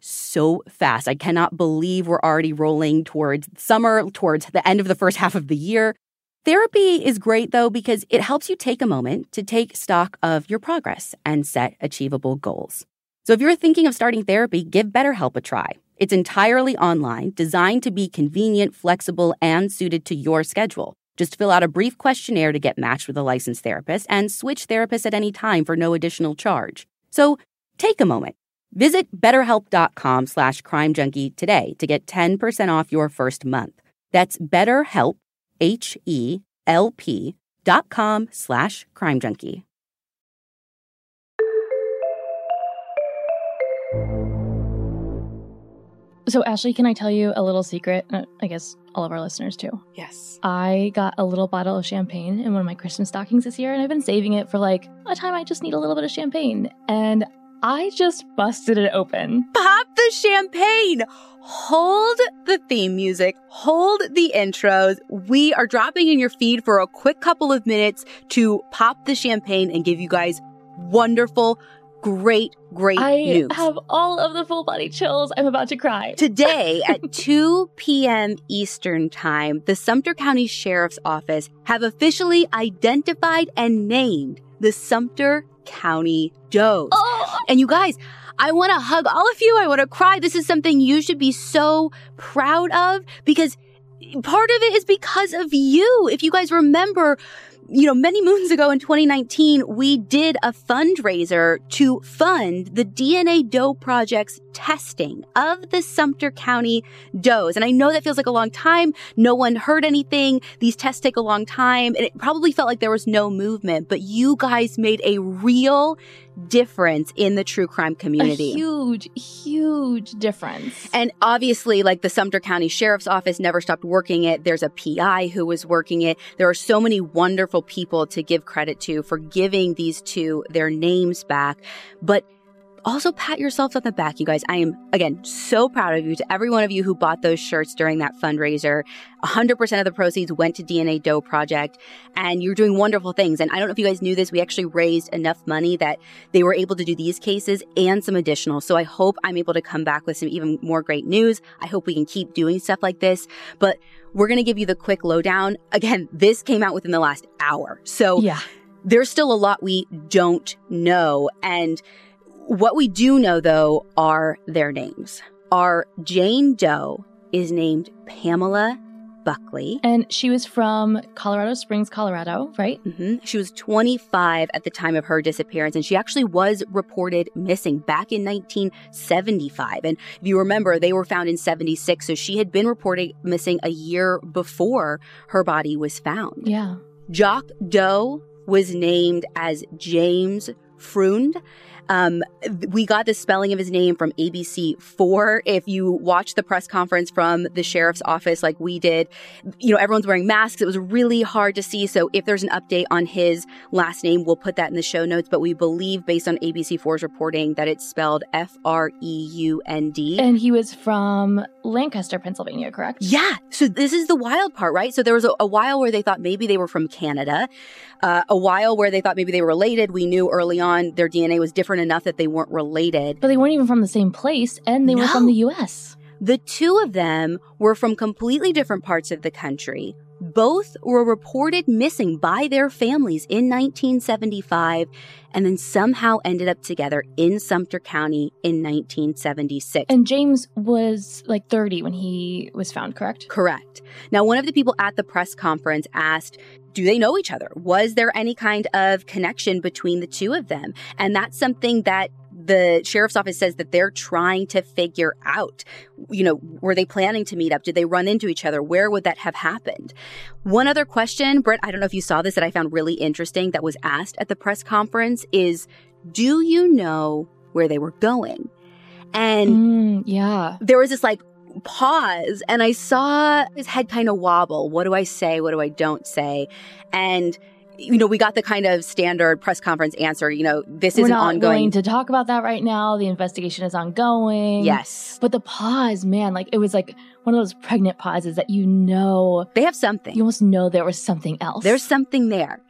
so fast. I cannot believe we're already rolling towards summer, towards the end of the first half of the year. Therapy is great though because it helps you take a moment to take stock of your progress and set achievable goals. So if you're thinking of starting therapy, give BetterHelp a try. It's entirely online, designed to be convenient, flexible, and suited to your schedule. Just fill out a brief questionnaire to get matched with a licensed therapist and switch therapists at any time for no additional charge. So take a moment. Visit betterhelp.com slash crimejunkie today to get 10% off your first month. That's betterhelp, H-E-L-P dot com slash crimejunkie. So, Ashley, can I tell you a little secret? Uh, I guess all of our listeners too. Yes. I got a little bottle of champagne in one of my Christmas stockings this year, and I've been saving it for like a time I just need a little bit of champagne. And I just busted it open. Pop the champagne. Hold the theme music. Hold the intros. We are dropping in your feed for a quick couple of minutes to pop the champagne and give you guys wonderful, great, great I news. I have all of the full body chills. I'm about to cry. Today at 2 p.m. Eastern Time, the Sumter County Sheriff's Office have officially identified and named the Sumter County Does. Oh. And you guys, I want to hug all of you. I want to cry. This is something you should be so proud of because part of it is because of you. If you guys remember, you know, many moons ago in 2019, we did a fundraiser to fund the DNA Doe Project's testing of the Sumter County does. And I know that feels like a long time. No one heard anything. These tests take a long time. And it probably felt like there was no movement, but you guys made a real difference in the true crime community. A huge, huge difference. And obviously, like the Sumter County Sheriff's Office never stopped working it. There's a PI who was working it. There are so many wonderful people to give credit to for giving these two their names back. But also pat yourselves on the back, you guys. I am, again, so proud of you to every one of you who bought those shirts during that fundraiser. 100% of the proceeds went to DNA Doe Project, and you're doing wonderful things. And I don't know if you guys knew this, we actually raised enough money that they were able to do these cases and some additional. So I hope I'm able to come back with some even more great news. I hope we can keep doing stuff like this. But we're going to give you the quick lowdown. Again, this came out within the last hour. So Yeah. there's still a lot we don't know. And what we do know, though, are their names. Our Jane Doe is named Pamela Buckley. And she was from Colorado Springs, Colorado, right? hmm She was 25 at the time of her disappearance, and she actually was reported missing back in 1975. And if you remember, they were found in 76, so she had been reported missing a year before her body was found. Yeah. Jock Doe was named as James Freund. Um, we got the spelling of his name from ABC4. If you watch the press conference from the sheriff's office like we did, you know, everyone's wearing masks. It was really hard to see. So if there's an update on his last name, we'll put that in the show notes. But we believe, based on ABC4's reporting, that it's spelled F R E U N D. And he was from Lancaster, Pennsylvania, correct? Yeah. So this is the wild part, right? So there was a, a while where they thought maybe they were from Canada, uh, a while where they thought maybe they were related. We knew early on their DNA was different enough that they weren't related. But they weren't even from the same place, and they no. were from the US. The two of them were from completely different parts of the country. Both were reported missing by their families in 1975 and then somehow ended up together in Sumter County in 1976. And James was like 30 when he was found, correct? Correct. Now, one of the people at the press conference asked, do they know each other? Was there any kind of connection between the two of them? And that's something that the sheriff's office says that they're trying to figure out, you know, were they planning to meet up? Did they run into each other? Where would that have happened? One other question, Brit, I don't know if you saw this that I found really interesting that was asked at the press conference is, do you know where they were going? And mm, yeah, there was this like pause and I saw his head kind of wobble. What do I say? What do I don't say? And you know, we got the kind of standard press conference answer, you know, this We're is not ongoing. going to talk about that right now. The investigation is ongoing. Yes. But the pause, man, like it was like one of those pregnant pauses that you know they have something. You almost know there was something else. There's something there.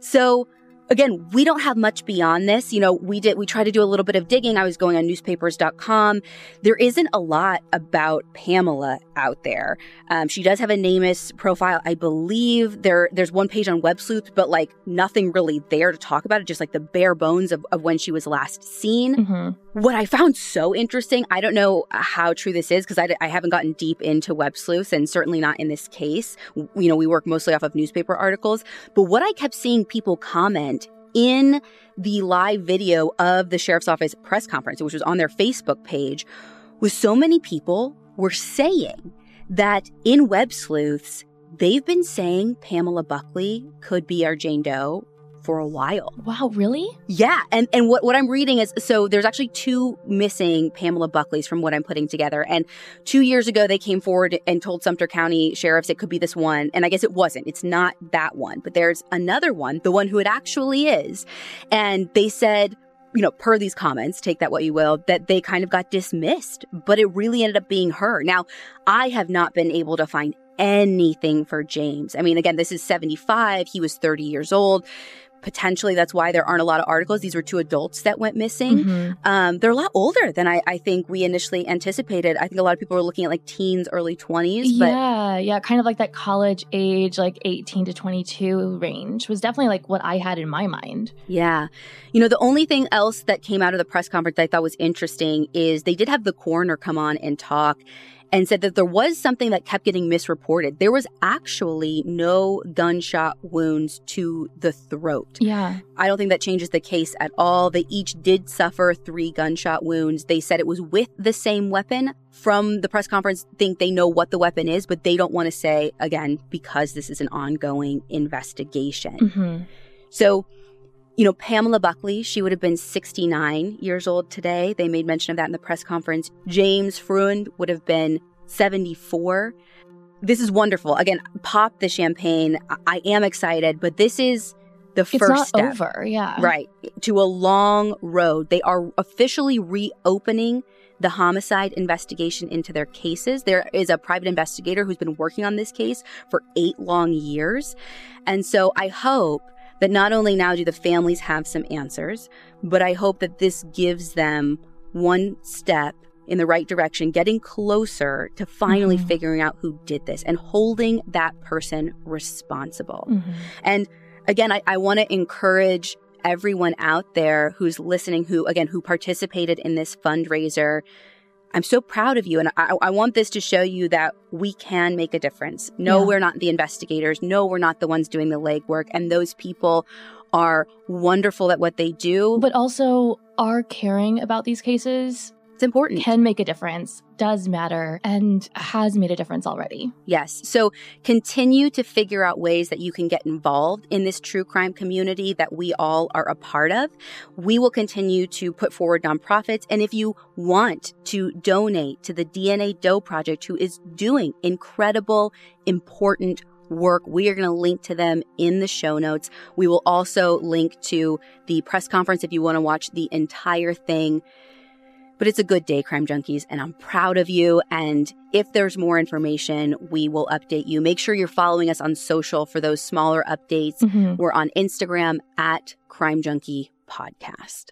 So again, we don't have much beyond this. You know, we did, we tried to do a little bit of digging. I was going on newspapers.com. There isn't a lot about Pamela out there. Um, she does have a NamUs profile. I believe there, there's one page on Web Sleuth, but like nothing really there to talk about it, just like the bare bones of, of when she was last seen. Mm-hmm. What I found so interesting, I don't know how true this is because I, I haven't gotten deep into Web Sleuth and certainly not in this case. You know, we work mostly off of newspaper articles, but what I kept seeing people comment in the live video of the sheriff's office press conference, which was on their Facebook page, was so many people were saying that in Web Sleuths, they've been saying Pamela Buckley could be our Jane Doe for a while. Wow, really? Yeah. And and what, what I'm reading is so there's actually two missing Pamela Buckleys from what I'm putting together. And two years ago they came forward and told Sumter County sheriffs it could be this one. And I guess it wasn't. It's not that one. But there's another one, the one who it actually is. And they said you know, per these comments, take that what you will, that they kind of got dismissed, but it really ended up being her. Now, I have not been able to find anything for James. I mean, again, this is 75. He was 30 years old potentially that's why there aren't a lot of articles. These were two adults that went missing. Mm-hmm. Um, they're a lot older than I, I, think we initially anticipated. I think a lot of people were looking at like teens, early 20s. yeah, yeah, kind of like that college age, like 18 to 22 range was definitely like what I had in my mind. Yeah. You know, the only thing else that came out of the press conference I thought was interesting is they did have the coroner come on and talk and said that there was something that kept getting misreported. There was actually no gunshot wounds to the throat. Yeah. I don't think that changes the case at all. They each did suffer three gunshot wounds. They said it was with the same weapon. From the press conference, think they know what the weapon is, but they don't want to say again because this is an ongoing investigation. Mm-hmm. So, you know, Pamela Buckley, she would have been 69 years old today. They made mention of that in the press conference. James Freund would have been 74. This is wonderful. Again, pop the champagne. I am excited, but this is the it's first step. over, yeah. Right. To a long road. They are officially reopening the homicide investigation into their cases. There is a private investigator who's been working on this case for eight long years. And so I hope that not only now do the families have some answers, but I hope that this gives them one step in the right direction, getting closer to finally mm-hmm. figuring out who did this and holding that person responsible. Mm-hmm. And again, I, I want to encourage everyone out there who's listening, who, again, who participated in this fundraiser. I'm so proud of you. And I, I, want this to show you that we can make a difference. No, yeah. we're not the investigators. No, we're not the ones doing the legwork. And those people are wonderful at what they do. But also are caring about these cases It's important. can make a difference, does matter, and has made a difference already. Yes. So continue to figure out ways that you can get involved in this true crime community that we all are a part of. We will continue to put forward nonprofits. And if you want to donate to the DNA Doe Project, who is doing incredible, important work. We are going to link to them in the show notes. We will also link to the press conference if you want to watch the entire thing. But it's a good day, Crime Junkies, and I'm proud of you. And if there's more information, we will update you. Make sure you're following us on social for those smaller updates. Mhm. We're on Instagram at Crime Junkie Podcast.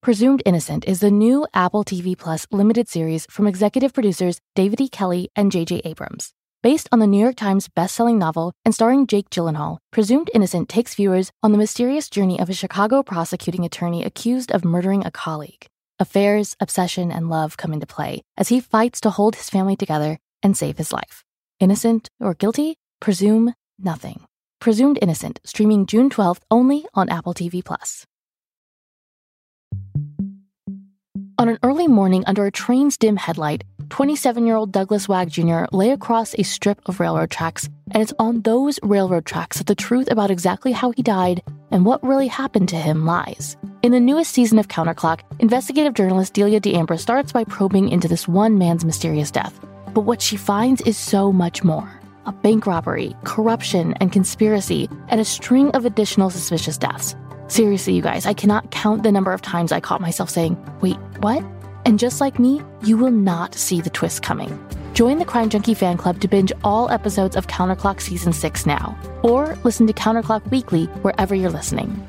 Presumed Innocent is the new Apple TV Plus limited series from executive producers David E. Kelley and J.J. Abrams. Based on the New York Times bestselling novel and starring Jake Gyllenhaal, Presumed Innocent takes viewers on the mysterious journey of a Chicago prosecuting attorney accused of murdering a colleague. Affairs, obsession, and love come into play as he fights to hold his family together and save his life. Innocent or guilty? Presume nothing. Presumed Innocent, streaming June 12th only on Apple TV. On an early morning under a train's dim headlight, 27 year old Douglas Wag Jr. lay across a strip of railroad tracks, and it's on those railroad tracks that the truth about exactly how he died and what really happened to him lies. In the newest season of Counterclock, investigative journalist Delia D'Ambra starts by probing into this one man's mysterious death. But what she finds is so much more a bank robbery, corruption, and conspiracy, and a string of additional suspicious deaths. Seriously, you guys, I cannot count the number of times I caught myself saying, wait, what? And just like me, you will not see the twist coming. Join the Crime Junkie fan club to binge all episodes of Counterclock Season 6 now, or listen to Counterclock weekly wherever you're listening.